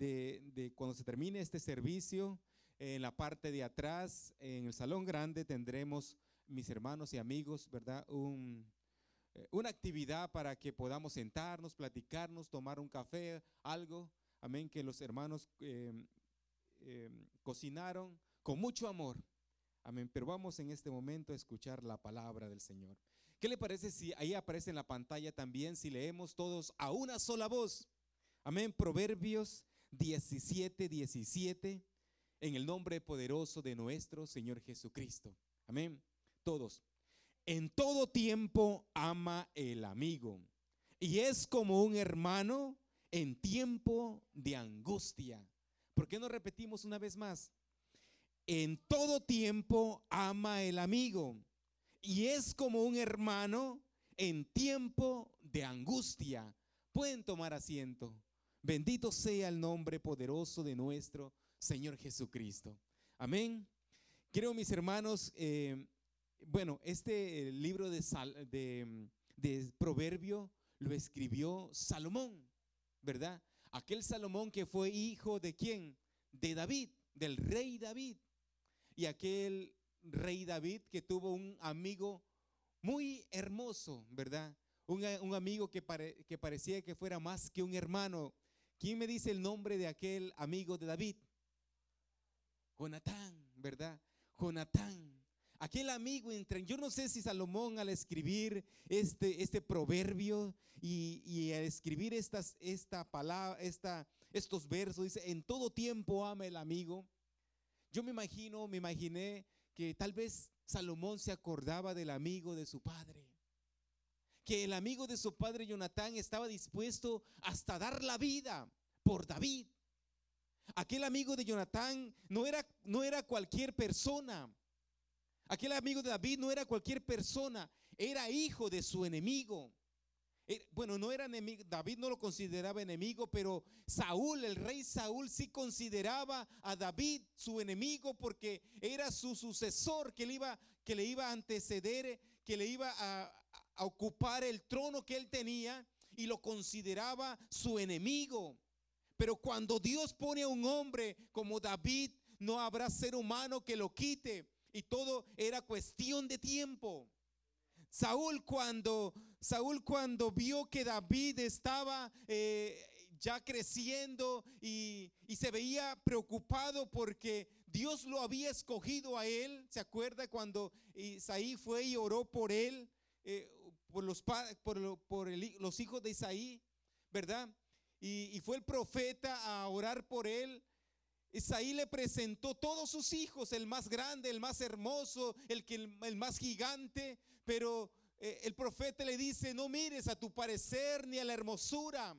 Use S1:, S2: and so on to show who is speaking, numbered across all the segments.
S1: de, cuando se termine este servicio, en la parte de atrás, en el salón grande, tendremos, mis hermanos y amigos, ¿verdad? Un, eh, una actividad para que podamos sentarnos, platicarnos, tomar un café, algo. Amén, que los hermanos em, em, cocinaron con mucho amor. Amén, pero vamos en este momento a escuchar la palabra del Señor. ¿Qué le parece si ahí aparece en la pantalla también, si leemos todos a una sola voz? Amén, Proverbios 17, 17, en el nombre poderoso de nuestro Señor Jesucristo. Amén, todos. En todo tiempo ama el amigo y es como un hermano en tiempo de angustia. ¿Por qué no repetimos una vez más? En todo tiempo ama el amigo y es como un hermano en tiempo de angustia. Pueden tomar asiento. Bendito sea el nombre poderoso de nuestro Señor Jesucristo. Amén. Creo, mis hermanos, eh, bueno, este eh, libro de, de, de Proverbio lo escribió Salomón, ¿verdad? Aquel Salomón que fue hijo de quién? De David, del rey David. Y aquel rey David que tuvo un amigo muy hermoso, ¿verdad? Un, un amigo que, que parecía que fuera más que un hermano, ¿Quién me dice el nombre de aquel amigo de David? Jonatán, ¿verdad? Jonatán. Aquel amigo entre, yo no sé si Salomón al escribir este, este proverbio y, al escribir estas, esta palabra, esta, estos versos, dice, en todo tiempo ama el amigo. Yo me imagino, me imaginé que tal vez Salomón se acordaba del amigo de su padre que el amigo de su padre Jonatán estaba dispuesto hasta dar la vida por David. Aquel amigo de Jonatán no era, no era cualquier persona. Aquel amigo de David no era cualquier persona, era hijo de su enemigo. Bueno, no era enemigo, David no lo consideraba enemigo, pero Saúl, el rey Saúl, sí consideraba a David su enemigo porque era su sucesor que le iba, que le iba a anteceder, que le iba a, a ocupar el trono que él tenía y lo consideraba su enemigo. Pero cuando Dios pone a un hombre como David, no habrá ser humano que lo quite. Y todo era cuestión de tiempo. Saúl cuando, Saúl cuando vio que David estaba eh, ya creciendo y, se veía preocupado porque Dios lo había escogido a él, ¿se acuerda cuando Isaí fue y oró por él, eh, por, los, por, por los hijos de Isaí, ¿verdad? Y, y fue el profeta a orar por él. Isaí le presentó todos sus hijos, el más grande, el más hermoso, el, que, el, más gigante, pero eh, el profeta le dice, no mires a tu parecer ni a la hermosura,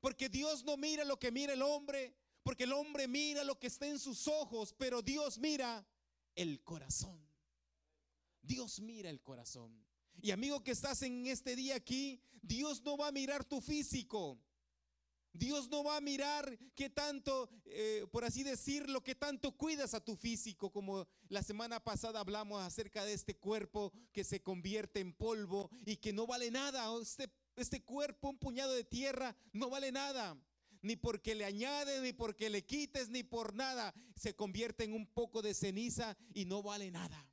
S1: porque Dios no mira lo que mira el hombre, porque el hombre mira lo que está en sus ojos, pero Dios mira el corazón. Dios mira el corazón. Y amigo que estás en este día aquí, Dios no va a mirar tu físico. Dios no va a mirar qué tanto, eh, por así decirlo, qué tanto cuidas a tu físico, como la semana pasada hablamos acerca de este cuerpo que se convierte en polvo y que no vale nada. Este, este cuerpo, un puñado de tierra, no vale nada. Ni porque le añades, ni porque le quites, ni por nada. Se convierte en un poco de ceniza y no vale nada.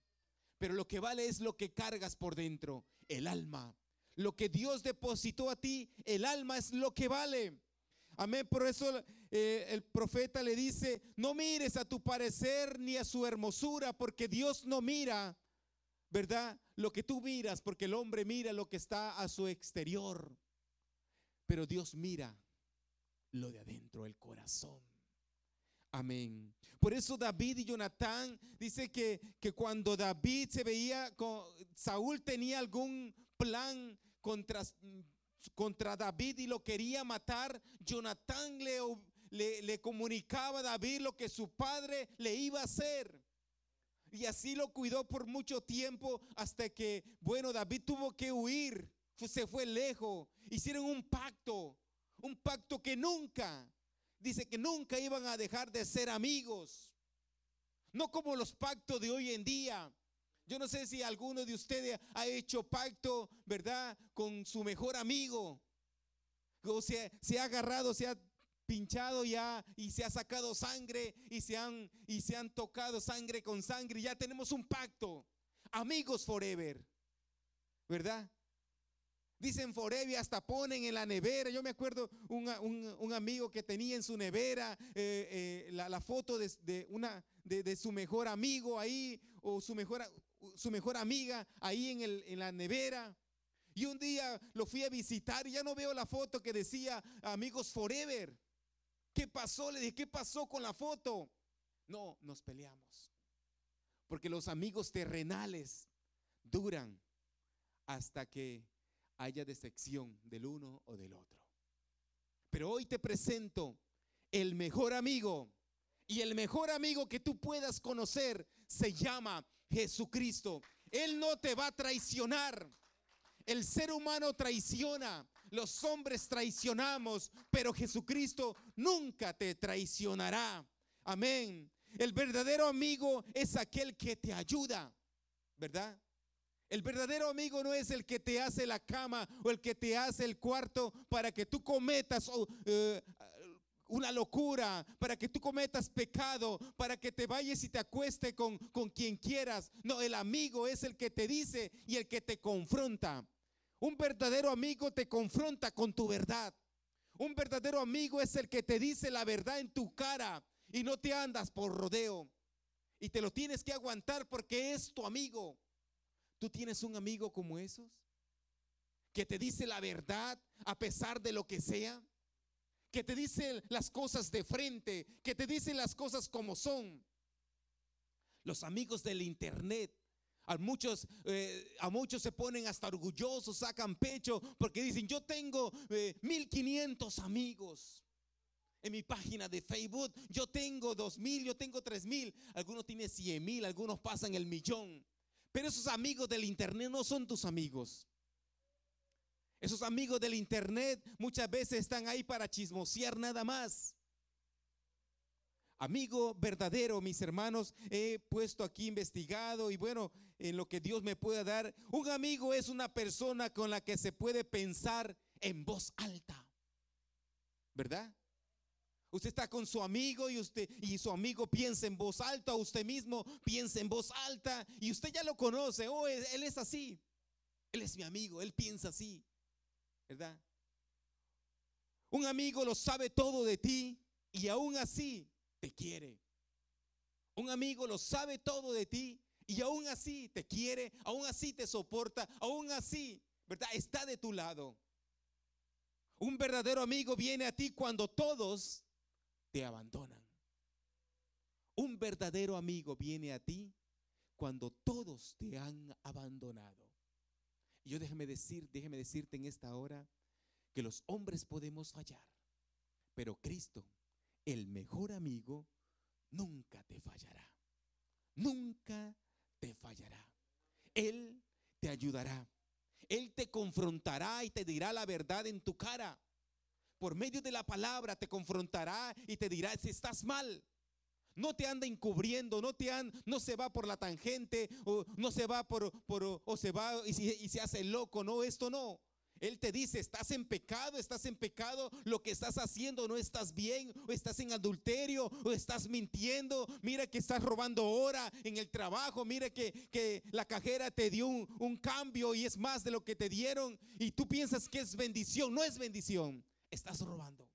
S1: Pero lo que vale es lo que cargas por dentro, el alma. Lo que Dios depositó a ti, el alma es lo que vale. Amén. Por eso eh, el profeta le dice, no mires a tu parecer ni a su hermosura, porque Dios no mira, ¿verdad? Lo que tú miras, porque el hombre mira lo que está a su exterior. Pero Dios mira lo de adentro, el corazón. Amén. Por eso David y Jonatán dice que, que cuando David se veía, con, Saúl tenía algún plan contra contra David y lo quería matar, Jonatán le, le, comunicaba a David lo que su padre le iba a hacer. Y así lo cuidó por mucho tiempo hasta que, bueno, David tuvo que huir, se fue lejos, hicieron un pacto, un pacto que nunca, dice que nunca iban a dejar de ser amigos. No como los pactos de hoy en día, yo no sé si alguno de ustedes ha hecho pacto, ¿verdad? Con su mejor amigo. O se, ha agarrado, se ha pinchado ya y se ha sacado sangre y se han y se han tocado sangre con sangre, ya tenemos un pacto. Amigos forever. ¿Verdad? Dicen forever, hasta ponen en la nevera. Yo me acuerdo un, amigo que tenía en su nevera eh, eh, la, foto de, una, de, su mejor amigo ahí o su mejor, su mejor amiga ahí en, el, en la nevera. Y un día lo fui a visitar y ya no veo la foto que decía amigos forever. ¿Qué pasó? Le dije, ¿qué pasó con la foto? No, nos peleamos. Porque los amigos terrenales duran hasta que haya decepción del uno o del otro. Pero hoy te presento el mejor amigo. Y el mejor amigo que tú puedas conocer se llama Jesucristo. Él no te va a traicionar. El ser humano traiciona, los hombres traicionamos, pero Jesucristo nunca te traicionará. Amén. El verdadero amigo es aquel que te ayuda, ¿verdad? El verdadero amigo no es el que te hace la cama o el que te hace el cuarto para que tú cometas eh, una locura, para que tú cometas pecado, para que te vayas y te acueste con, con quien quieras. No, el amigo es el que te dice y el que te confronta. Un verdadero amigo te confronta con tu verdad. Un verdadero amigo es el que te dice la verdad en tu cara y no te andas por rodeo. Y te lo tienes que aguantar porque es tu amigo. ¿Tú tienes un amigo como esos? Que te dice la verdad a pesar de lo que sea. Que te dice las cosas de frente. Que te dice las cosas como son. Los amigos del internet a muchos, eh, a muchos se ponen hasta orgullosos, sacan pecho porque dicen, yo tengo 1500 eh, amigos. En mi página de Facebook, yo tengo 2000, yo tengo 3000, algunos tienen 100 mil, algunos pasan el millón. Pero esos amigos del internet no son tus amigos. Esos amigos del internet muchas veces están ahí para chismosear nada más. Amigo verdadero, mis hermanos, he puesto aquí investigado y bueno, en lo que Dios me pueda dar. Un amigo es una persona con la que se puede pensar en voz alta. ¿Verdad? Usted está con su amigo y usted y su amigo piensa en voz alta, usted mismo piensa en voz alta y usted ya lo conoce, oh, él es así. Él es mi amigo, él piensa así. ¿Verdad? Un amigo lo sabe todo de ti y aún así te quiere. Un amigo lo sabe todo de ti y aún así te quiere, aún así te soporta, aún así, ¿verdad? Está de tu lado. Un verdadero amigo viene a ti cuando todos te abandonan. Un verdadero amigo viene a ti cuando todos te han abandonado. Yo déjeme decir, déjeme decirte en esta hora que los hombres podemos fallar, pero Cristo el mejor amigo nunca te fallará. Nunca te fallará. Él te ayudará. Él te confrontará y te dirá la verdad en tu cara. Por medio de la palabra te confrontará y te dirá si estás mal. No te anda encubriendo, no te no se va por la tangente o no se va por, por o se va y, y se hace loco, no, esto no. Él te dice, estás en pecado, estás en pecado, lo que estás haciendo no estás bien, o estás en adulterio, o estás mintiendo, mira que estás robando hora en el trabajo, mira que, que la cajera te dio un, un cambio y es más de lo que te dieron, y tú piensas que es bendición, no es bendición, estás robando.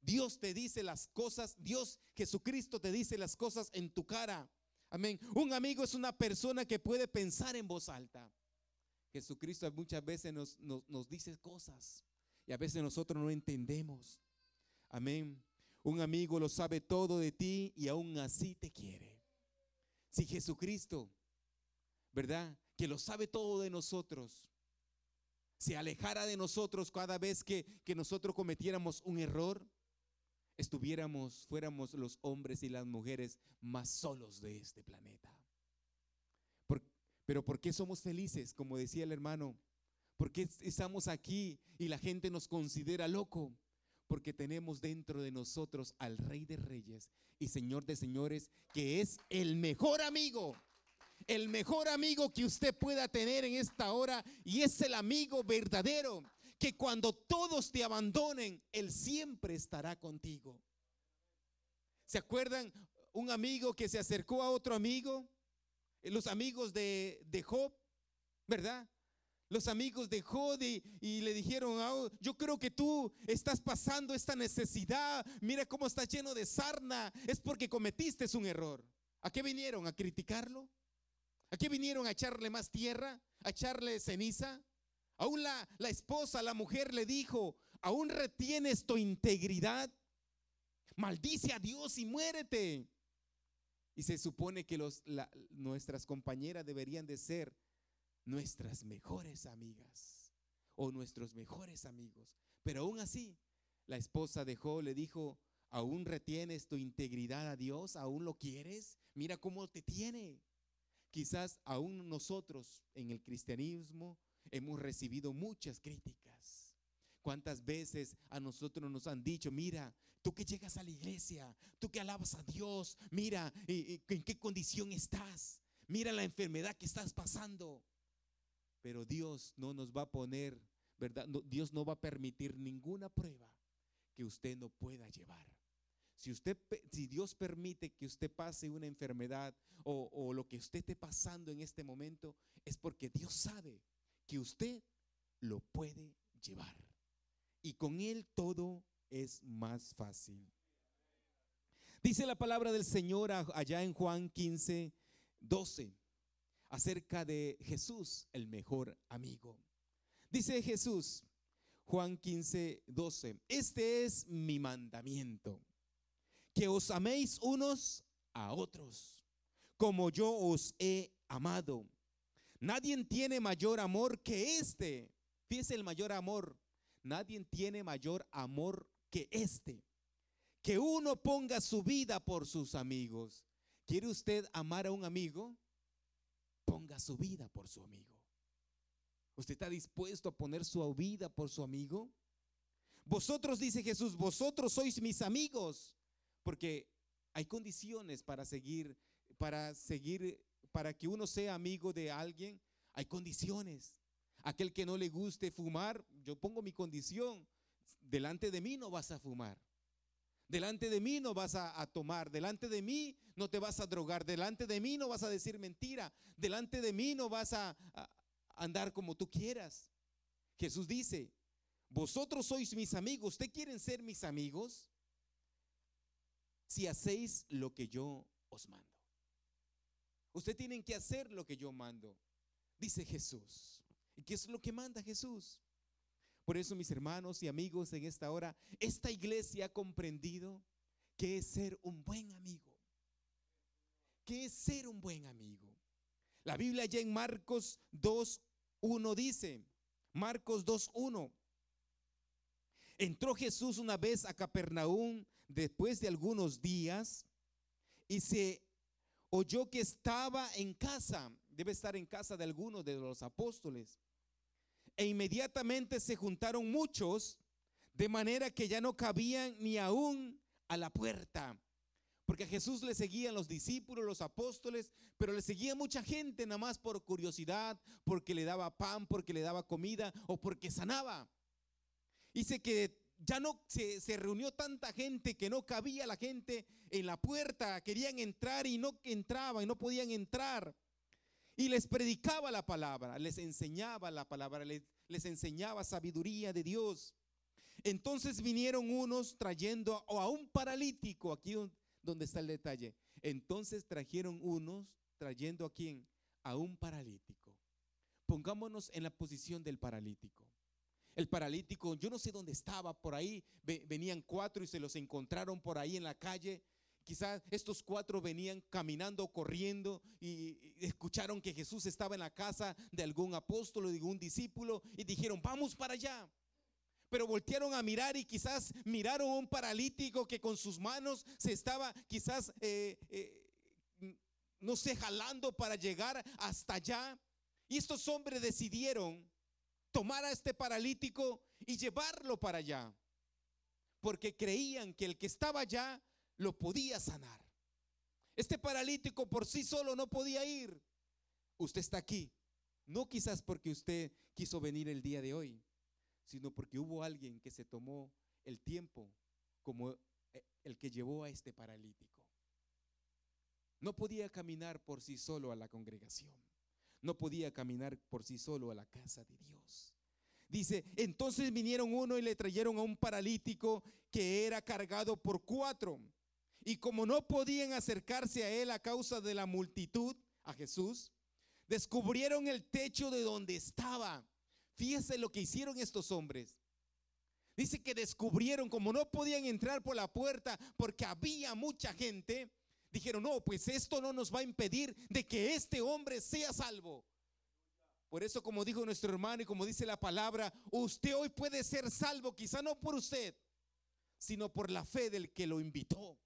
S1: Dios te dice las cosas, Dios Jesucristo te dice las cosas en tu cara. Amén. Un amigo es una persona que puede pensar en voz alta. Jesucristo muchas veces nos, nos, dice cosas y a veces nosotros no entendemos. Amén. Un amigo lo sabe todo de ti y aún así te quiere. Si Jesucristo, ¿verdad? Que lo sabe todo de nosotros, se alejara de nosotros cada vez que, que nosotros cometiéramos un error, estuviéramos, fuéramos los hombres y las mujeres más solos de este planeta. Pero ¿por qué somos felices? Como decía el hermano. ¿Por qué estamos aquí y la gente nos considera loco? Porque tenemos dentro de nosotros al Rey de Reyes y Señor de Señores, que es el mejor amigo. El mejor amigo que usted pueda tener en esta hora y es el amigo verdadero que cuando todos te abandonen, Él siempre estará contigo. ¿Se acuerdan un amigo que se acercó a otro amigo? Los amigos de, de Job, ¿verdad? Los amigos de Job y, le dijeron, ah, yo creo que tú estás pasando esta necesidad, mira cómo está lleno de sarna, es porque cometiste un error. ¿A qué vinieron? ¿A criticarlo? ¿A qué vinieron a echarle más tierra? ¿A echarle ceniza? Aún la, la esposa, la mujer le dijo, ¿aún retienes tu integridad? Maldice a Dios y muérete. Y se supone que nuestras compañeras deberían de ser nuestras mejores amigas o nuestros mejores amigos. Pero aún así, la esposa de Job le dijo, ¿aún retienes tu integridad a Dios? ¿Aún lo quieres? Mira cómo te tiene. Quizás aún nosotros en el cristianismo hemos recibido muchas críticas. ¿Cuántas veces a nosotros nos han dicho, mira, tú que llegas a la iglesia, tú que alabas a Dios, mira en qué condición estás, mira la enfermedad que estás pasando? Pero Dios no nos va a poner, ¿verdad? Dios no va a permitir ninguna prueba que usted no pueda llevar. Si, usted, si Dios permite que usted pase una enfermedad o, lo que usted esté pasando en este momento, es porque Dios sabe que usted lo puede llevar. Y con Él todo es más fácil. Dice la palabra del Señor allá en Juan 15, 12 acerca de Jesús, el mejor amigo. Dice Jesús, Juan 15, 12, este es mi mandamiento, que os améis unos a otros, como yo os he amado. Nadie tiene mayor amor que este. Fíjese el mayor amor. Nadie tiene mayor amor que este. Que uno ponga su vida por sus amigos. ¿Quiere usted amar a un amigo? ponga su vida por su amigo. ¿Usted está dispuesto a poner su vida por su amigo? Vosotros, dice Jesús, vosotros sois mis amigos, porque hay condiciones para seguir, para seguir, para que uno sea amigo de alguien, hay condiciones. Aquel que no le guste fumar, yo pongo mi condición, delante de mí no vas a fumar. Delante de mí no vas a, tomar, delante de mí no te vas a drogar, delante de mí no vas a decir mentira, delante de mí no vas a, a andar como tú quieras. Jesús dice, vosotros sois mis amigos, ¿ustedes quieren ser mis amigos? Si hacéis lo que yo os mando. Ustedes tienen que hacer lo que yo mando, dice Jesús. ¿Y qué es lo que manda Jesús? Por eso, mis hermanos y amigos, en esta hora, esta iglesia ha comprendido que es ser un buen amigo. ¿Qué es ser un buen amigo? La Biblia ya en Marcos 2.1 dice, Marcos 2.1, entró Jesús una vez a Capernaum después de algunos días y se oyó que estaba en casa, debe estar en casa de algunos de los apóstoles. E inmediatamente se juntaron muchos, de manera que ya no cabían ni aún a la puerta. Porque a Jesús le seguían los discípulos, los apóstoles, pero le seguía mucha gente nada más por curiosidad, porque le daba pan, porque le daba comida o porque sanaba. Dice que ya no se, se, reunió tanta gente que no cabía la gente en la puerta, querían entrar y no entraban, y no podían entrar y les predicaba la palabra, les enseñaba la palabra, les, les enseñaba sabiduría de Dios. Entonces vinieron unos trayendo a, un paralítico, aquí donde está el detalle. Entonces trajeron unos trayendo a quién? A un paralítico. Pongámonos en la posición del paralítico. El paralítico, yo no sé dónde estaba, por ahí venían cuatro y se los encontraron por ahí en la calle Quizás estos cuatro venían caminando, corriendo y escucharon que Jesús estaba en la casa de algún apóstol o de algún discípulo y dijeron, vamos para allá. Pero voltearon a mirar y quizás miraron a un paralítico que con sus manos se estaba quizás, eh, eh, no sé, jalando para llegar hasta allá. Y estos hombres decidieron tomar a este paralítico y llevarlo para allá. Porque creían que el que estaba allá lo podía sanar. Este paralítico por sí solo no podía ir. Usted está aquí, no quizás porque usted quiso venir el día de hoy, sino porque hubo alguien que se tomó el tiempo como eh, el que llevó a este paralítico. No podía caminar por sí solo a la congregación. No podía caminar por sí solo a la casa de Dios. Dice, entonces vinieron uno y le trajeron a un paralítico que era cargado por cuatro. Y como no podían acercarse a él a causa de la multitud, a Jesús, descubrieron el techo de donde estaba. Fíjese lo que hicieron estos hombres. Dice que descubrieron, como no podían entrar por la puerta porque había mucha gente, dijeron, no, pues esto no nos va a impedir de que este hombre sea salvo. Por eso, como dijo nuestro hermano y como dice la palabra, usted hoy puede ser salvo, quizá no por usted, sino por la fe del que lo invitó,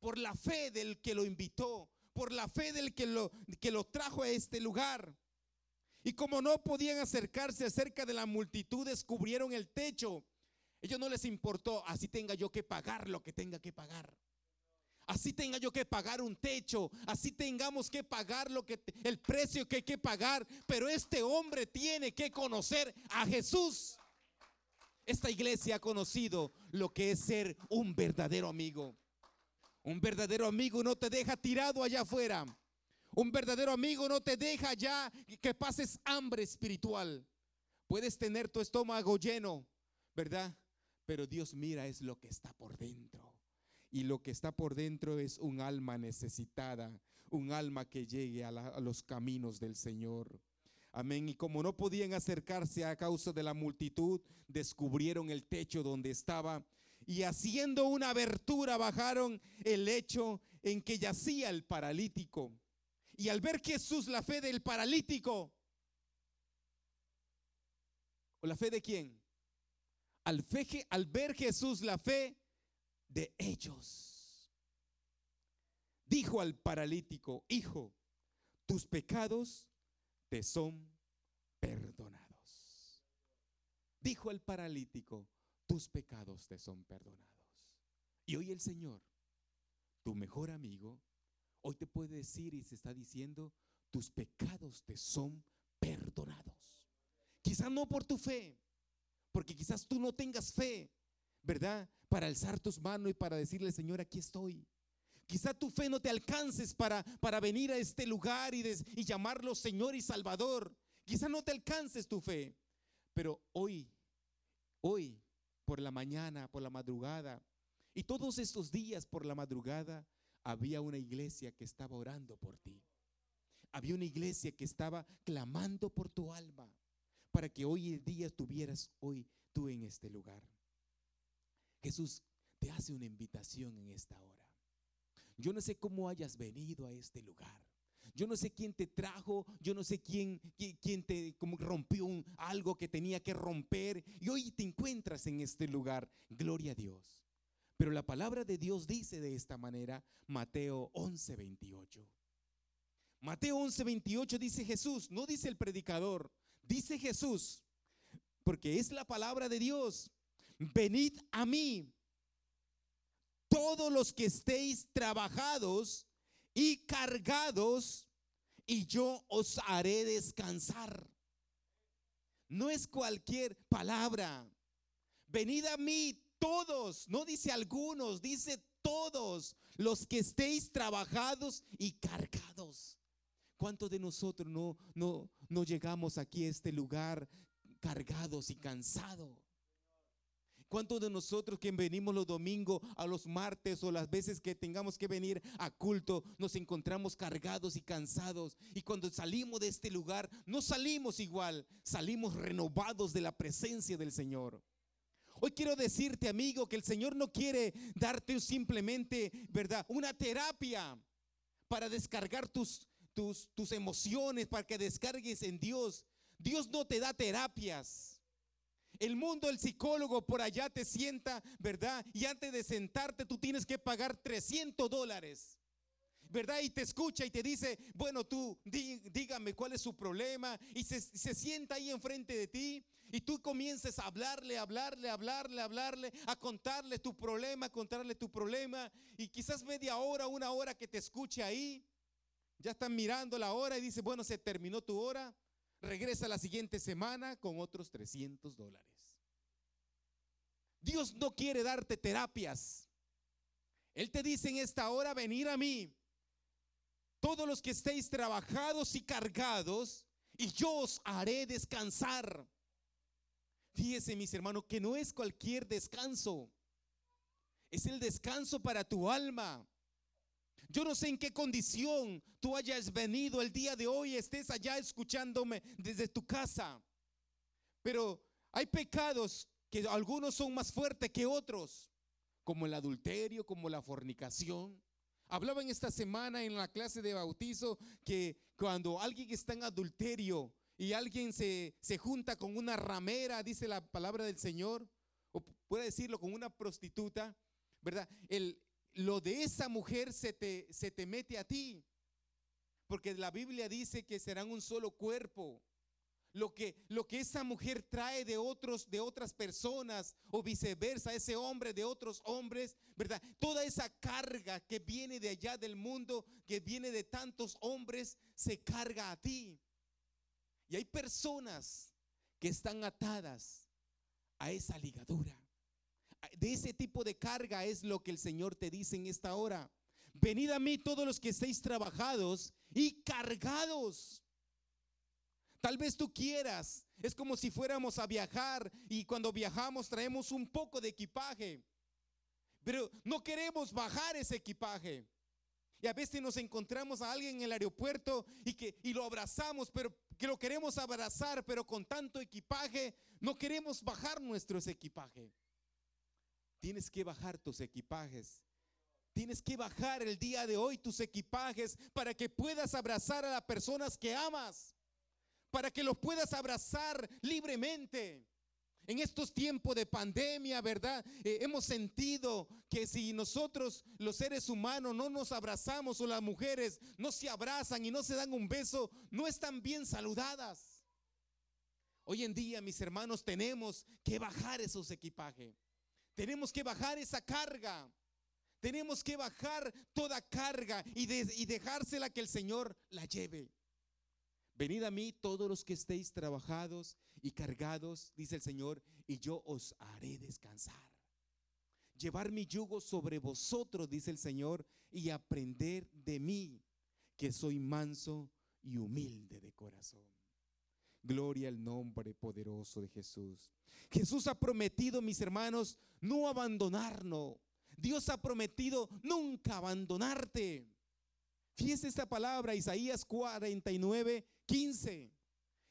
S1: por la fe del que lo invitó, por la fe del que lo, que lo trajo a este lugar. Y como no podían acercarse acerca de la multitud, descubrieron el techo. Ellos no les importó, así tenga yo que pagar lo que tenga que pagar. Así tenga yo que pagar un techo, así tengamos que pagar lo que el precio que hay que pagar, pero este hombre tiene que conocer a Jesús. Esta iglesia ha conocido lo que es ser un verdadero amigo. Un verdadero amigo no te deja tirado allá afuera. Un verdadero amigo no te deja ya que pases hambre espiritual. Puedes tener tu estómago lleno, ¿verdad? Pero Dios mira es lo que está por dentro. Y lo que está por dentro es un alma necesitada, un alma que llegue a, los caminos del Señor. Amén. Y como no podían acercarse a causa de la multitud, descubrieron el techo donde estaba y haciendo una abertura bajaron el lecho en que yacía el paralítico. Y al ver Jesús la fe del paralítico, ¿o la fe de quién? Al ver Jesús la fe de ellos. Dijo al paralítico, hijo, tus pecados te son perdonados. Dijo el paralítico, tus pecados te son perdonados. Y hoy el Señor, tu mejor amigo, hoy te puede decir y se está diciendo, tus pecados te son perdonados. Quizás no por tu fe, porque quizás tú no tengas fe, ¿verdad? Para alzar tus manos y para decirle, Señor, aquí estoy. Quizá tu fe no te alcances para, para venir a este lugar y, y llamarlo Señor y Salvador. Quizá no te alcances tu fe. Pero hoy, hoy, por la mañana, por la madrugada, y todos estos días por la madrugada, había una iglesia que estaba orando por ti. Había una iglesia que estaba clamando por tu alma para que hoy en día estuvieras hoy tú en este lugar. Jesús te hace una invitación en esta hora. Yo no sé cómo hayas venido a este lugar. Yo no sé quién te trajo, yo no sé quién, quién, te rompió algo que tenía que romper y hoy te encuentras en este lugar. Gloria a Dios. Pero la palabra de Dios dice de esta manera, Mateo 11:28. Mateo 11:28 dice Jesús, no dice el predicador, dice Jesús, porque es la palabra de Dios venid a mí, todos los que estéis trabajados y cargados, y yo os haré descansar. No es cualquier palabra. Venid a mí todos, no dice algunos, dice todos los que estéis trabajados y cargados. ¿Cuántos de nosotros no, no, no llegamos aquí a este lugar cargados y cansados? ¿Cuántos de nosotros que venimos los domingos, a los martes o las veces que tengamos que venir a culto, nos encontramos cargados y cansados? Y cuando salimos de este lugar, no salimos igual, salimos renovados de la presencia del Señor. Hoy quiero decirte, amigo, que el Señor no quiere darte simplemente, ¿verdad? Una terapia para descargar tus, tus, tus emociones, para que descargues en Dios. Dios no te da terapias. El mundo, el psicólogo por allá te sienta, ¿verdad? Y antes de sentarte tú tienes que pagar 300 dólares. ¿verdad? Y te escucha y te dice, bueno, tú dígame cuál es su problema. Y se, se, sienta ahí enfrente de ti y tú comiences a hablarle, hablarle, hablarle, hablarle, a contarle tu problema, a contarle tu problema. Y quizás media hora, una hora que te escuche ahí, ya están mirando la hora y dice, bueno, se terminó tu hora regresa la siguiente semana con otros 300 dólares. Dios no quiere darte terapias. Él te dice en esta hora, venir a mí, todos los que estéis trabajados y cargados, y yo os haré descansar. Fíjese, mis hermanos, que no es cualquier descanso. Es el descanso para tu alma. Yo no sé en qué condición tú hayas venido el día de hoy, estés allá escuchándome desde tu casa. Pero hay pecados que algunos son más fuertes que otros, como el adulterio, como la fornicación. Hablaba en esta semana en la clase de bautizo que cuando alguien está en adulterio y alguien se, se junta con una ramera, dice la palabra del Señor, o puede decirlo con una prostituta, ¿verdad? El, lo de esa mujer se te, se te mete a ti. Porque la Biblia dice que serán un solo cuerpo. Lo que, lo que esa mujer trae de otros, de otras personas, o viceversa, ese hombre de otros hombres, ¿verdad? Toda esa carga que viene de allá del mundo, que viene de tantos hombres, se carga a ti. Y hay personas que están atadas a esa ligadura de ese tipo de carga es lo que el Señor te dice en esta hora. Venid a mí todos los que estéis trabajados y cargados. Tal vez tú quieras, es como si fuéramos a viajar y cuando viajamos traemos un poco de equipaje, pero no queremos bajar ese equipaje. Y a veces nos encontramos a alguien en el aeropuerto y que y lo abrazamos, pero que lo queremos abrazar, pero con tanto equipaje no queremos bajar nuestro equipaje. Tienes que bajar tus equipajes. Tienes que bajar el día de hoy tus equipajes para que puedas abrazar a las personas que amas. Para que los puedas abrazar libremente. En estos tiempos de pandemia, ¿verdad? Eh, hemos sentido que si nosotros los seres humanos no nos abrazamos o las mujeres no se abrazan y no se dan un beso, no están bien saludadas. Hoy en día, mis hermanos, tenemos que bajar esos equipajes. Tenemos que bajar esa carga. Tenemos que bajar toda carga y, dejársela que el Señor la lleve. Venid a mí todos los que estéis trabajados y cargados, dice el Señor, y yo os haré descansar. Llevar mi yugo sobre vosotros, dice el Señor, y aprender de mí, que soy manso y humilde de corazón. Gloria al nombre poderoso de Jesús. Jesús ha prometido, mis hermanos, no abandonarnos. Dios ha prometido nunca abandonarte. Fíjese esta palabra, Isaías 49, 15.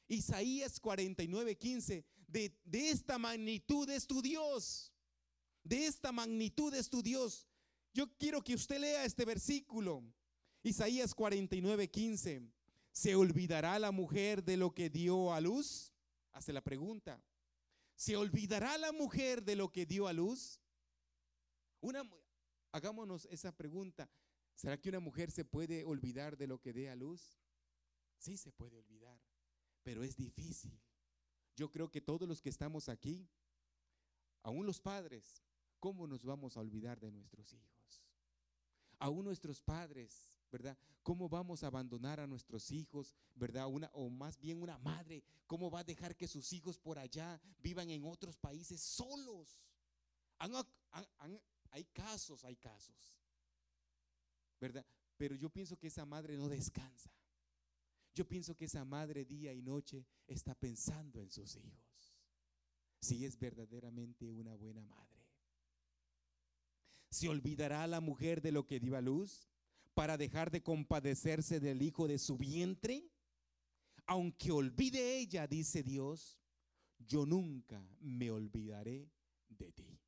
S1: Isaías 49, 15. De, de esta magnitud es tu Dios. De esta magnitud es tu Dios. Yo quiero que usted lea este versículo. Isaías 49, 15. ¿Se olvidará la mujer de lo que dio a luz? Hace la pregunta. ¿Se olvidará la mujer de lo que dio a luz? Una, hagámonos esa pregunta. ¿Será que una mujer se puede olvidar de lo que dé a luz? Sí, se puede olvidar, pero es difícil. Yo creo que todos los que estamos aquí, aún los padres, ¿cómo nos vamos a olvidar de nuestros hijos? Aún nuestros padres, ¿verdad? ¿Cómo vamos a abandonar a nuestros hijos, ¿verdad? Una, o más bien una madre, ¿cómo va a dejar que sus hijos por allá vivan en otros países solos? hay casos, hay casos, ¿verdad? Pero yo pienso que esa madre no descansa. Yo pienso que esa madre día y noche está pensando en sus hijos. Si es verdaderamente una buena madre. ¿Se olvidará la mujer de lo que dio luz? Para dejar de compadecerse del hijo de su vientre? Aunque olvide ella, dice Dios, yo nunca me olvidaré de ti.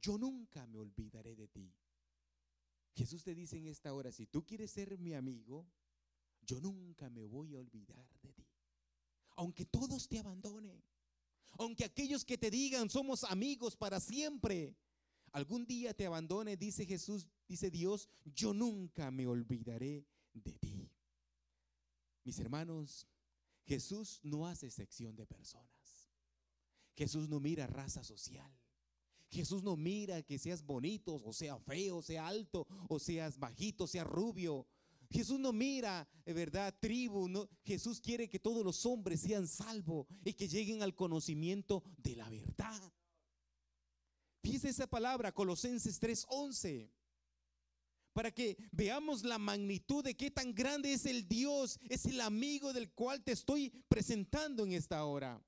S1: Yo nunca me olvidaré de ti. Jesús te dice en esta hora, si tú quieres ser mi amigo, yo nunca me voy a olvidar de ti. Aunque todos te abandonen, aunque aquellos que te digan somos amigos para siempre, algún día te abandone, dice Jesús, dice Dios, yo nunca me olvidaré de ti. Mis hermanos, Jesús no hace sección de personas. Jesús no mira raza social. Jesús no mira que seas bonito, o sea feo, o sea alto, o seas bajito, sea rubio. Jesús no mira, de verdad, tribu. Jesús quiere que todos los hombres sean salvos y que lleguen al conocimiento de la verdad. Fíjese esa palabra, Colosenses 3:11 para que veamos la magnitud de qué tan grande es el Dios, es el amigo del cual te estoy presentando en esta hora.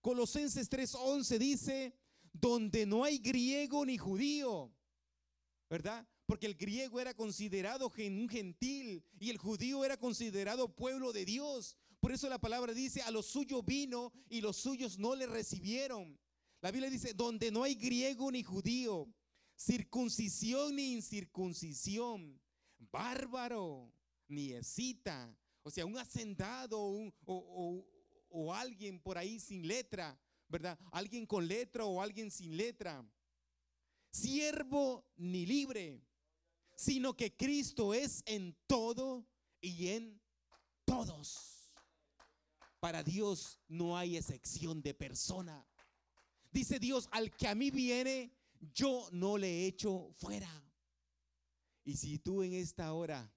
S1: Colosenses 3:11 dice, donde no hay griego ni judío, ¿verdad? Porque el griego era considerado un gentil y el judío era considerado pueblo de Dios. Por eso la palabra dice, a los suyos vino y los suyos no le recibieron. La Biblia dice, donde no hay griego ni judío, circuncisión ni incircuncisión, bárbaro ni escita, o sea, un hacendado o, o alguien por ahí sin letra, ¿verdad? Alguien con letra o alguien sin letra. Siervo ni libre, sino que Cristo es en todo y en todos. Para Dios no hay excepción de persona. Dice Dios, al que a mí viene, yo no le echo fuera. Y si tú en esta hora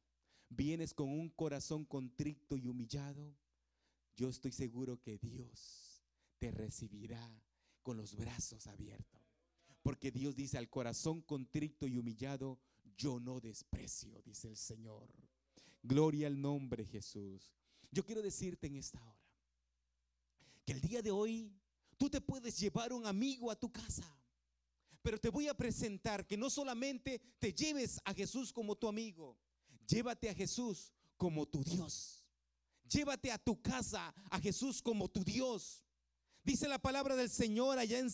S1: vienes con un corazón contrito y humillado, yo estoy seguro que Dios te recibirá con los brazos abiertos. Porque Dios dice, al corazón contrito y humillado, yo no desprecio, dice el Señor. Gloria al nombre Jesús. Yo quiero decirte en esta hora que el día de hoy tú te puedes llevar un amigo a tu casa pero te voy a presentar que no solamente te lleves a Jesús como tu amigo, llévate a Jesús como tu Dios. Llévate a tu casa a Jesús como tu Dios. Dice la palabra del Señor allá en,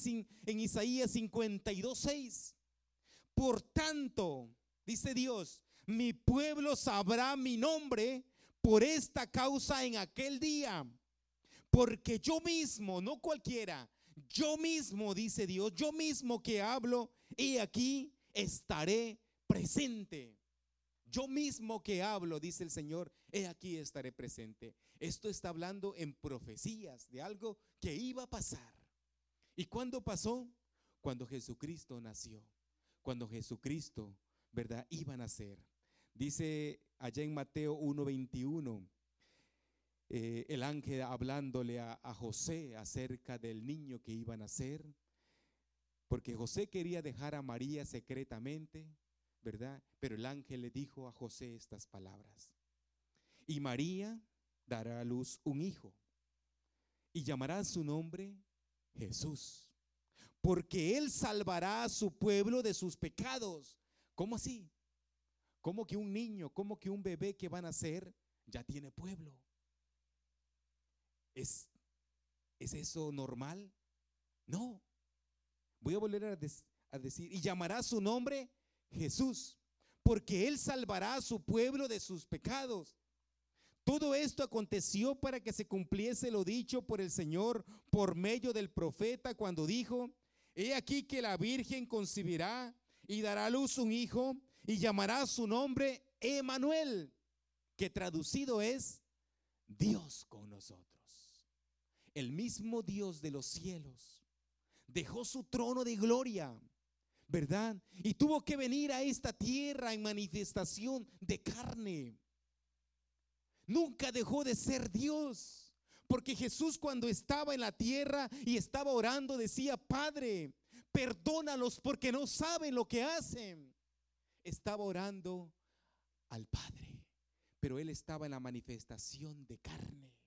S1: en Isaías 52, 6. Por tanto, dice Dios, mi pueblo sabrá mi nombre por esta causa en aquel día. Porque yo mismo, no cualquiera, yo mismo, dice Dios, yo mismo que hablo, y aquí estaré presente. Yo mismo que hablo, dice el Señor, he aquí estaré presente. Esto está hablando en profecías de algo que iba a pasar. ¿Y cuándo pasó? Cuando Jesucristo nació. Cuando Jesucristo, ¿verdad? Iba a nacer. Dice allá en Mateo 1:21. Eh, el ángel hablándole a, José acerca del niño que iba a nacer, porque José quería dejar a María secretamente, ¿verdad? Pero el ángel le dijo a José estas palabras. Y María dará a luz un hijo y llamará su nombre Jesús, porque él salvará a su pueblo de sus pecados. ¿Cómo así? ¿Cómo que un niño, cómo que un bebé que va a nacer ya tiene pueblo? ¿Es, eso normal? No. Voy a volver a, a decir, y llamará su nombre Jesús, porque él salvará a su pueblo de sus pecados. Todo esto aconteció para que se cumpliese lo dicho por el Señor por medio del profeta cuando dijo, he aquí que la Virgen concebirá y dará a luz un hijo y llamará su nombre Emanuel, que traducido es Dios con nosotros el mismo Dios de los cielos dejó su trono de gloria, ¿verdad? Y tuvo que venir a esta tierra en manifestación de carne. Nunca dejó de ser Dios, porque Jesús cuando estaba en la tierra y estaba orando decía, Padre, perdónalos porque no saben lo que hacen. Estaba orando al Padre, pero él estaba en la manifestación de carne.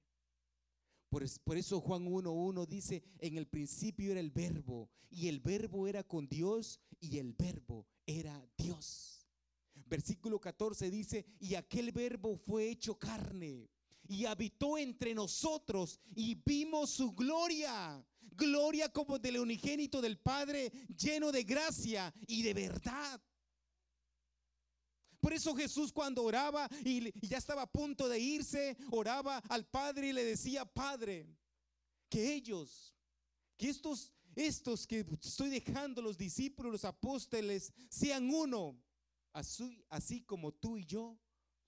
S1: Por, eso Juan 1.1 dice, en el principio era el verbo y el verbo era con Dios y el verbo era Dios. Versículo 14 dice, y aquel verbo fue hecho carne y habitó entre nosotros y vimos su gloria. Gloria como del unigénito del Padre, lleno de gracia y de verdad. Por eso Jesús cuando oraba y, ya estaba a punto de irse, oraba al Padre y le decía, Padre, que ellos, que estos, estos que estoy dejando los discípulos, los apóstoles, sean uno, así, así como tú y yo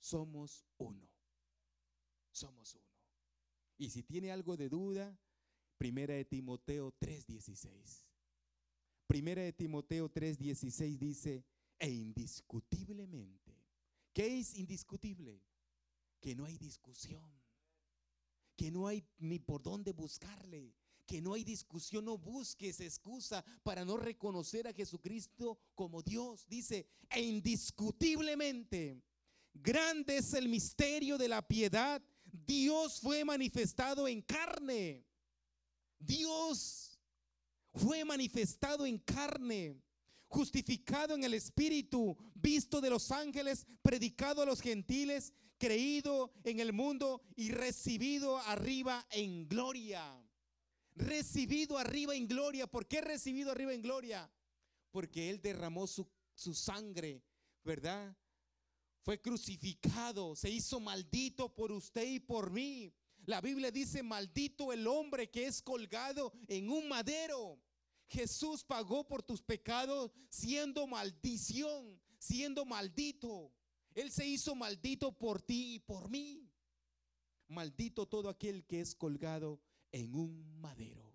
S1: somos uno. Somos uno. Y si tiene algo de duda, Primera de Timoteo 3:16. Primera de Timoteo 3:16 dice, e indiscutiblemente. ¿Qué es indiscutible? Que no hay discusión, que no hay ni por dónde buscarle, que no hay discusión, no busques excusa para no reconocer a Jesucristo como Dios. Dice, e indiscutiblemente, grande es el misterio de la piedad. Dios fue manifestado en carne. Dios fue manifestado en carne, justificado en el Espíritu, visto de los ángeles, predicado a los gentiles, creído en el mundo y recibido arriba en gloria recibido arriba en gloria. ¿Por qué recibido arriba en gloria? Porque Él derramó su, su sangre, ¿verdad? Fue crucificado, se hizo maldito por usted y por mí. La Biblia dice, maldito el hombre que es colgado en un madero. Jesús pagó por tus pecados siendo maldición, siendo maldito. Él se hizo maldito por ti y por mí. Maldito todo aquel que es colgado en un madero.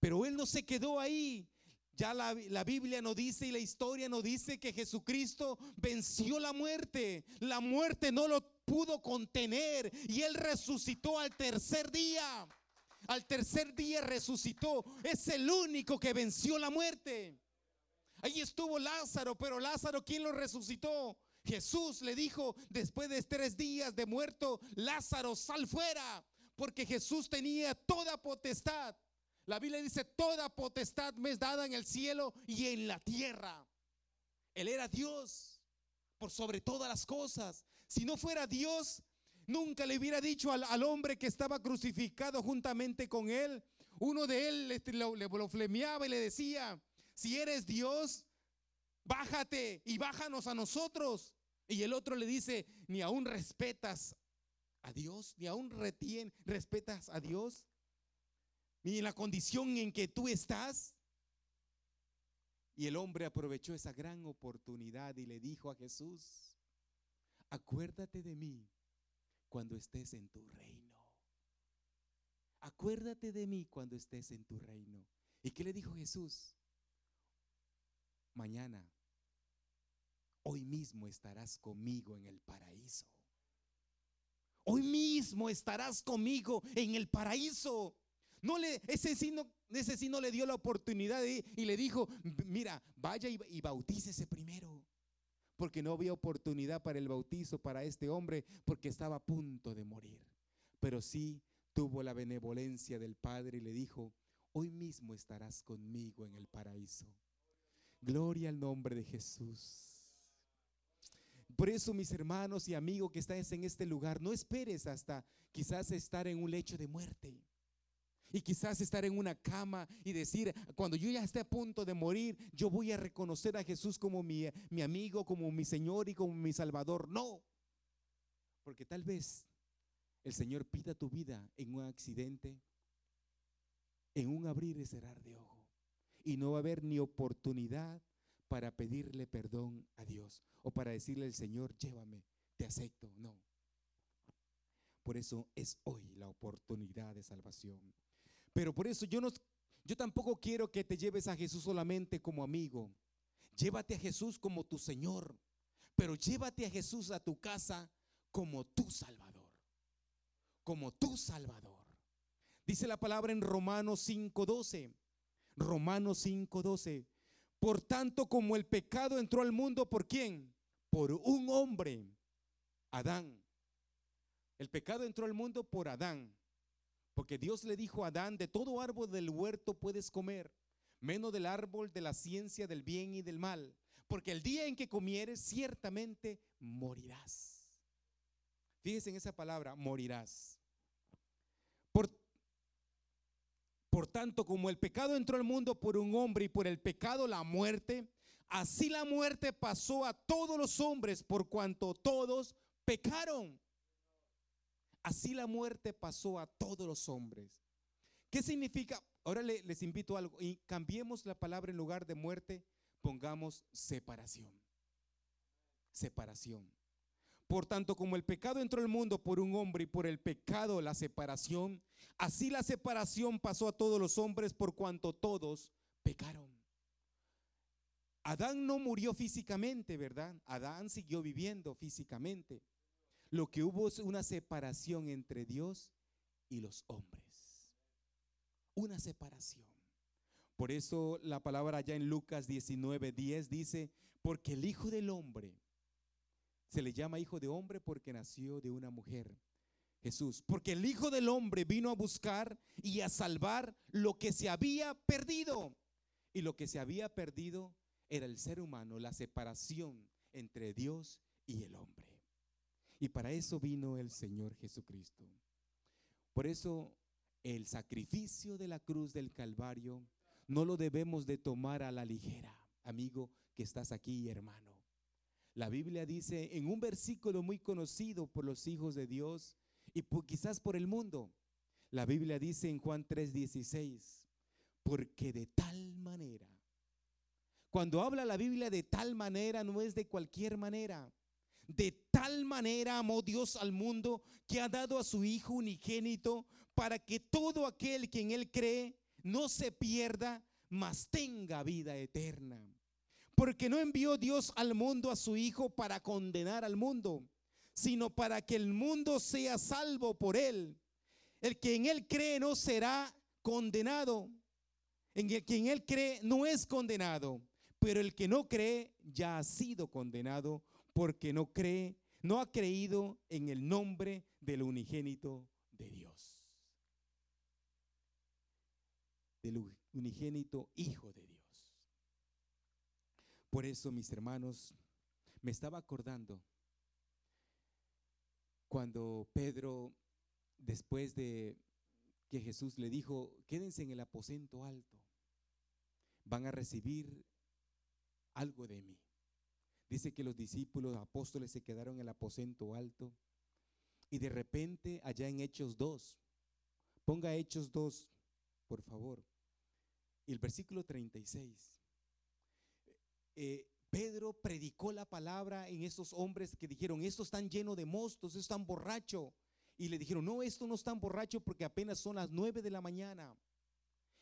S1: Pero él no se quedó ahí. Ya la, la, Biblia nos dice y la historia nos dice que Jesucristo venció la muerte. La muerte no lo pudo contener y él resucitó al tercer día. Al tercer día resucitó. Es el único que venció la muerte. Ahí estuvo Lázaro, pero Lázaro, ¿quién lo resucitó? Jesús le dijo después de tres días de muerto, Lázaro, sal fuera porque Jesús tenía toda potestad. La Biblia dice, toda potestad me es dada en el cielo y en la tierra. Él era Dios por sobre todas las cosas. Si no fuera Dios, nunca le hubiera dicho al, hombre que estaba crucificado juntamente con él. Uno de él le, lo, lo flemeaba y le decía, si eres Dios, bájate y bájanos a nosotros. Y el otro le dice, ni aún respetas a Dios, ni aún retien, respetas a Dios, ni en la condición en que tú estás. Y el hombre aprovechó esa gran oportunidad y le dijo a Jesús, acuérdate de mí cuando estés en tu reino. Acuérdate de mí cuando estés en tu reino. ¿Y qué le dijo Jesús? Mañana, hoy mismo estarás conmigo en el paraíso. Hoy mismo estarás conmigo en el paraíso. No le, ese sí no, ese sí no le dio la oportunidad y le dijo, mira, vaya y, y bautícese primero. Porque no había oportunidad para el bautizo para este hombre porque estaba a punto de morir. Pero sí tuvo la benevolencia del Padre y le dijo, hoy mismo estarás conmigo en el paraíso. Gloria al nombre de Jesús. Por eso, mis hermanos y amigos que estás en este lugar, no esperes hasta quizás estar en un lecho de muerte. Y quizás estar en una cama y decir, cuando yo ya esté a punto de morir, yo voy a reconocer a Jesús como mi, mi amigo, como mi Señor y como mi Salvador. No, porque tal vez el Señor pida tu vida en un accidente, en un abrir y cerrar de ojo. Y no va a haber ni oportunidad para pedirle perdón a Dios o para decirle al Señor, llévame, te acepto. No. Por eso es hoy la oportunidad de salvación. Pero por eso yo no yo tampoco quiero que te lleves a Jesús solamente como amigo. Llévate a Jesús como tu Señor, pero llévate a Jesús a tu casa como tu Salvador. Como tu Salvador. Dice la palabra en Romanos 5:12. Romanos 5:12. Por tanto, como el pecado entró al mundo, ¿por quién? Por un hombre, Adán. El pecado entró al mundo por Adán. Porque Dios le dijo a Adán, de todo árbol del huerto puedes comer, menos del árbol de la ciencia del bien y del mal. Porque el día en que comieres, ciertamente morirás. Fíjese en esa palabra, morirás. Por, por tanto, como el pecado entró al mundo por un hombre y por el pecado la muerte, así la muerte pasó a todos los hombres por cuanto todos pecaron. Así la muerte pasó a todos los hombres. ¿Qué significa? Ahora les invito a algo y cambiemos la palabra en lugar de muerte, pongamos separación. Separación. Por tanto, como el pecado entró al mundo por un hombre y por el pecado la separación, así la separación pasó a todos los hombres por cuanto todos pecaron. Adán no murió físicamente, ¿verdad? Adán siguió viviendo físicamente. Lo que hubo es una separación entre Dios y los hombres. una separación. Por eso la palabra allá en Lucas 19, 10 dice, porque el Hijo del Hombre, se le llama Hijo de Hombre porque nació de una mujer. Jesús, porque el Hijo del Hombre vino a buscar y a salvar lo que se había perdido. Y lo que se había perdido era el ser humano, la separación entre Dios y el hombre. Y para eso vino el Señor Jesucristo. Por eso el sacrificio de la cruz del Calvario no lo debemos de tomar a la ligera, amigo que estás aquí, hermano. La Biblia dice en un versículo muy conocido por los hijos de Dios y quizás por el mundo. La Biblia dice en Juan 3:16, porque de tal manera, cuando habla la Biblia de tal manera, no es de cualquier manera. De tal manera amó Dios al mundo que ha dado a su Hijo unigénito para que todo aquel que en Él cree no se pierda, mas tenga vida eterna. Porque no envió Dios al mundo a su Hijo para condenar al mundo, sino para que el mundo sea salvo por Él. El que en Él cree no será condenado. En el que en Él cree no es condenado. Pero el que no cree ya ha sido condenado porque no cree, no ha creído en el nombre del unigénito de Dios. Del unigénito Hijo de Dios. Por eso, mis hermanos, me estaba acordando cuando Pedro, después de que Jesús le dijo, quédense en el aposento alto, van a recibir algo de mí. Dice que los discípulos apóstoles se quedaron en el aposento alto y de repente allá en Hechos 2, ponga Hechos 2, por favor, y el versículo 36. Eh, Pedro predicó la palabra en esos hombres que dijeron, estos están llenos de mostos, estos están borrachos. Y le dijeron, no, esto no están borracho porque apenas son las nueve de la mañana.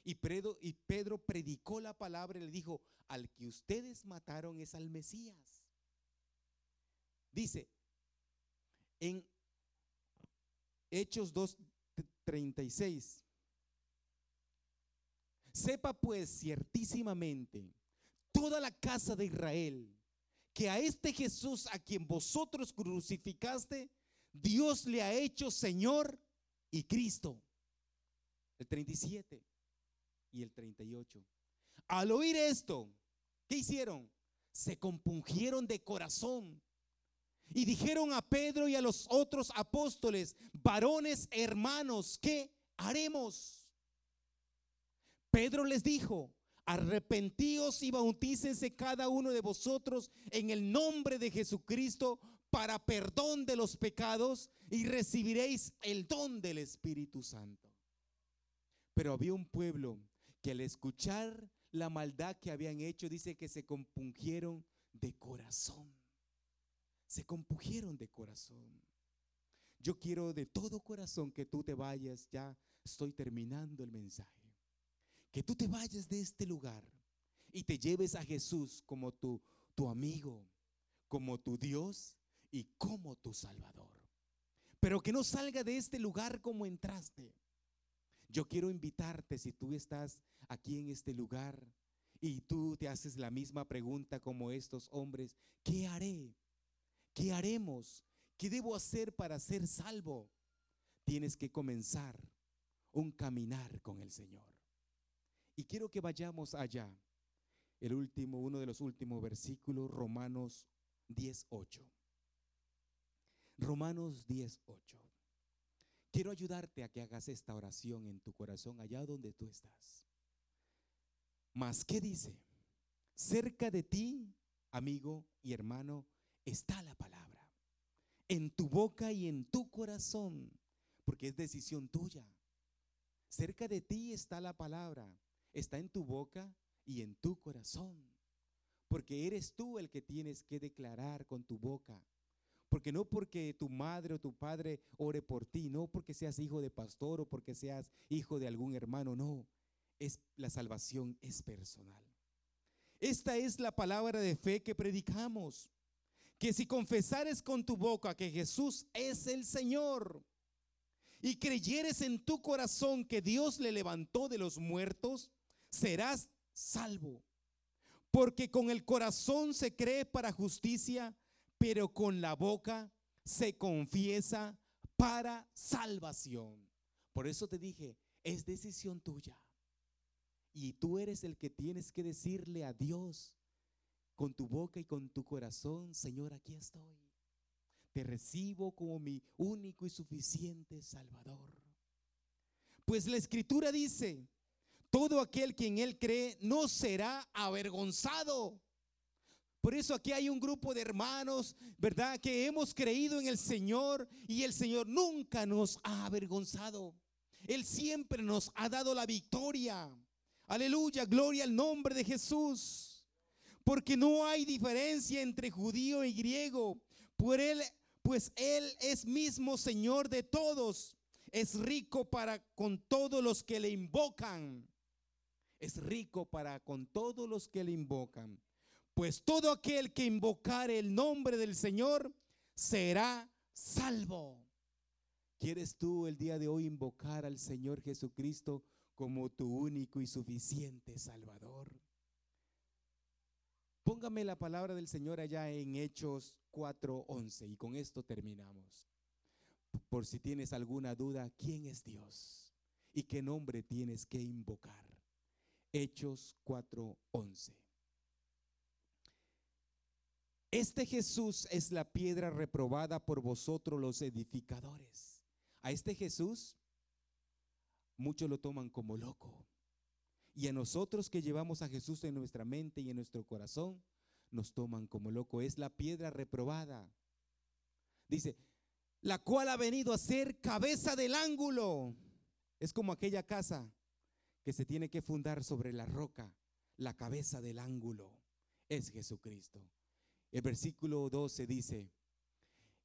S1: Y Pedro, y Pedro predicó la palabra y le dijo, al que ustedes mataron es al Mesías. Dice, en Hechos 2.36, sepa pues ciertísimamente toda la casa de Israel que a este Jesús a quien vosotros crucificaste, Dios le ha hecho Señor y Cristo. El 37 y el 38. Al oír esto, ¿qué hicieron? Se compungieron de corazón y dijeron a Pedro y a los otros apóstoles, varones hermanos, ¿qué haremos? Pedro les dijo, arrepentíos y bautícense cada uno de vosotros en el nombre de Jesucristo para perdón de los pecados y recibiréis el don del Espíritu Santo. Pero había un pueblo que al escuchar la maldad que habían hecho, dice que se compungieron de corazón. Se compungieron de corazón. Yo quiero de todo corazón que tú te vayas, ya estoy terminando el mensaje. Que tú te vayas de este lugar y te lleves a Jesús como tu, tu amigo, como tu Dios y como tu Salvador. Pero que no salga de este lugar como entraste. Yo quiero invitarte, si tú estás aquí en este lugar y tú te haces la misma pregunta como estos hombres, ¿qué haré? ¿Qué haremos? ¿Qué debo hacer para ser salvo? Tienes que comenzar un caminar con el Señor. Y quiero que vayamos allá. El último, uno de los últimos versículos, Romanos 18. Romanos 18. Quiero ayudarte a que hagas esta oración en tu corazón allá donde tú estás. Mas, ¿qué dice? Cerca de ti, amigo y hermano, está la palabra. En tu boca y en tu corazón, porque es decisión tuya. Cerca de ti está la palabra, está en tu boca y en tu corazón. Porque eres tú el que tienes que declarar con tu boca porque no porque tu madre o tu padre ore por ti, no porque seas hijo de pastor o porque seas hijo de algún hermano, no. Es la salvación es personal. Esta es la palabra de fe que predicamos. Que si confesares con tu boca que Jesús es el Señor y creyeres en tu corazón que Dios le levantó de los muertos, serás salvo. Porque con el corazón se cree para justicia, pero con la boca se confiesa para salvación. Por eso te dije, es decisión tuya. Y tú eres el que tienes que decirle a Dios con tu boca y con tu corazón, Señor, aquí estoy. Te recibo como mi único y suficiente Salvador. Pues la escritura dice, todo aquel que en él cree no será avergonzado. Por eso aquí hay un grupo de hermanos, ¿verdad? Que hemos creído en el Señor y el Señor nunca nos ha avergonzado. Él siempre nos ha dado la victoria. Aleluya, gloria al nombre de Jesús. Porque no hay diferencia entre judío y griego. Por él, pues Él es mismo Señor de todos. Es rico para con todos los que le invocan. Es rico para con todos los que le invocan. Pues todo aquel que invocare el nombre del Señor será salvo. ¿Quieres tú el día de hoy invocar al Señor Jesucristo como tu único y suficiente Salvador? Póngame la palabra del Señor allá en Hechos 4:11 y con esto terminamos. Por si tienes alguna duda, ¿quién es Dios? ¿Y qué nombre tienes que invocar? Hechos 4:11. Este Jesús es la piedra reprobada por vosotros los edificadores. A este Jesús muchos lo toman como loco. Y a nosotros que llevamos a Jesús en nuestra mente y en nuestro corazón, nos toman como loco. Es la piedra reprobada. Dice, la cual ha venido a ser cabeza del ángulo. Es como aquella casa que se tiene que fundar sobre la roca. La cabeza del ángulo es Jesucristo. El versículo 12 dice,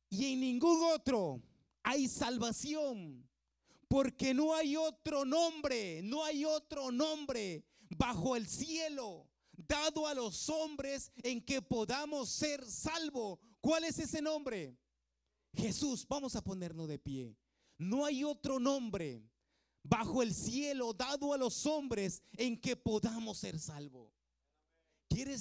S1: y en ningún otro hay salvación, porque no hay otro nombre, no hay otro nombre bajo el cielo dado a los hombres en que podamos ser salvos. ¿Cuál es ese nombre? Jesús, vamos a ponernos de pie. No hay otro nombre bajo el cielo dado a los hombres en que podamos ser salvos. ¿Quieres